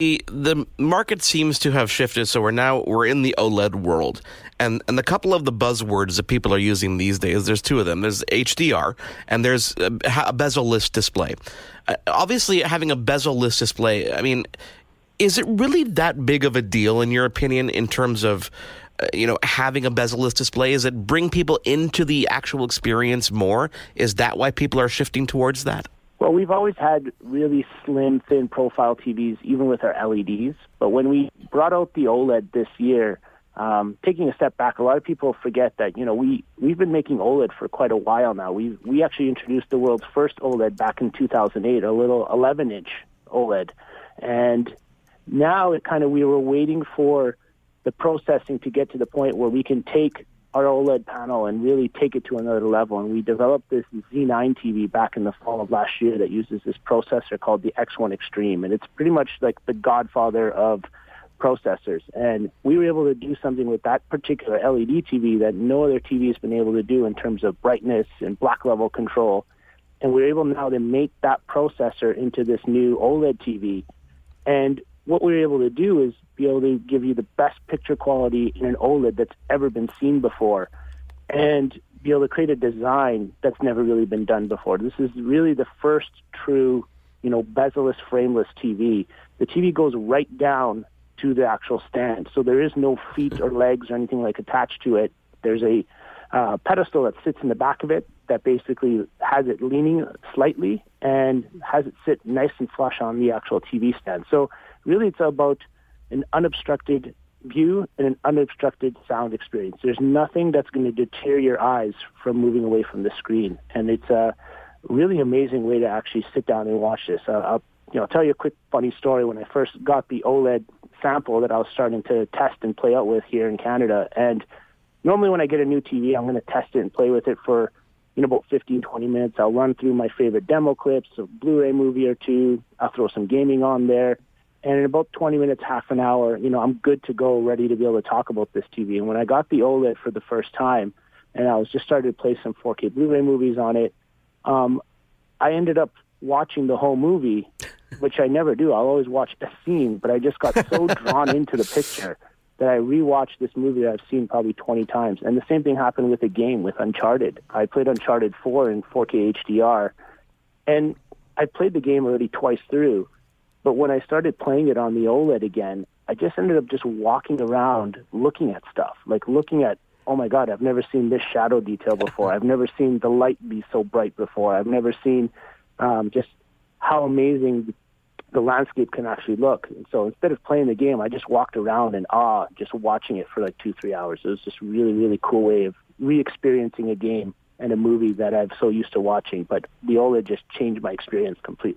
the market seems to have shifted so we're now we're in the oled world. And and a couple of the buzzwords that people are using these days there's two of them. There's hdr and there's a, a bezel-less display. Uh, obviously having a bezel-less display i mean is it really that big of a deal in your opinion in terms of uh, you know having a bezel-less display? Is it bring people into the actual experience more? Is that why people are shifting towards that well, we've always had really slim, thin profile TVs, even with our LEDs. But when we brought out the OLED this year, um, taking a step back, a lot of people forget that you know we we've been making OLED for quite a while now. We we actually introduced the world's first OLED back in 2008, a little 11-inch OLED, and now it kind of we were waiting for the processing to get to the point where we can take our OLED panel and really take it to another level. And we developed this Z9 TV back in the fall of last year that uses this processor called the X1 Extreme. And it's pretty much like the godfather of processors. And we were able to do something with that particular LED TV that no other TV has been able to do in terms of brightness and black level control. And we're able now to make that processor into this new OLED TV. And what we were able to do is be able to give you the best picture quality in an OLED that's ever been seen before, and be able to create a design that's never really been done before. This is really the first true, you know, bezel-less, frameless TV. The TV goes right down to the actual stand, so there is no feet or legs or anything like attached to it. There's a uh, pedestal that sits in the back of it that basically has it leaning slightly and has it sit nice and flush on the actual TV stand. So really, it's about an unobstructed view and an unobstructed sound experience. There's nothing that's going to deter your eyes from moving away from the screen, and it's a really amazing way to actually sit down and watch this. Uh, I'll, you know, I'll tell you a quick funny story. When I first got the OLED sample that I was starting to test and play out with here in Canada, and normally when I get a new TV, I'm going to test it and play with it for you know about 15, 20 minutes. I'll run through my favorite demo clips, a Blu-ray movie or two. I'll throw some gaming on there and in about 20 minutes, half an hour, you know, I'm good to go, ready to be able to talk about this TV. And when I got the OLED for the first time, and I was just started to play some 4K Blu-ray movies on it, um, I ended up watching the whole movie, which I never do. I'll always watch a scene, but I just got so drawn into the picture that I rewatched this movie that I've seen probably 20 times. And the same thing happened with the game with Uncharted. I played Uncharted 4 in 4K HDR, and I played the game already twice through but when I started playing it on the OLED again, I just ended up just walking around looking at stuff, like looking at, oh my God, I've never seen this shadow detail before. I've never seen the light be so bright before. I've never seen um, just how amazing the landscape can actually look. And so instead of playing the game, I just walked around in awe, just watching it for like two, three hours. It was just really, really cool way of re-experiencing a game and a movie that I'm so used to watching. But the OLED just changed my experience completely.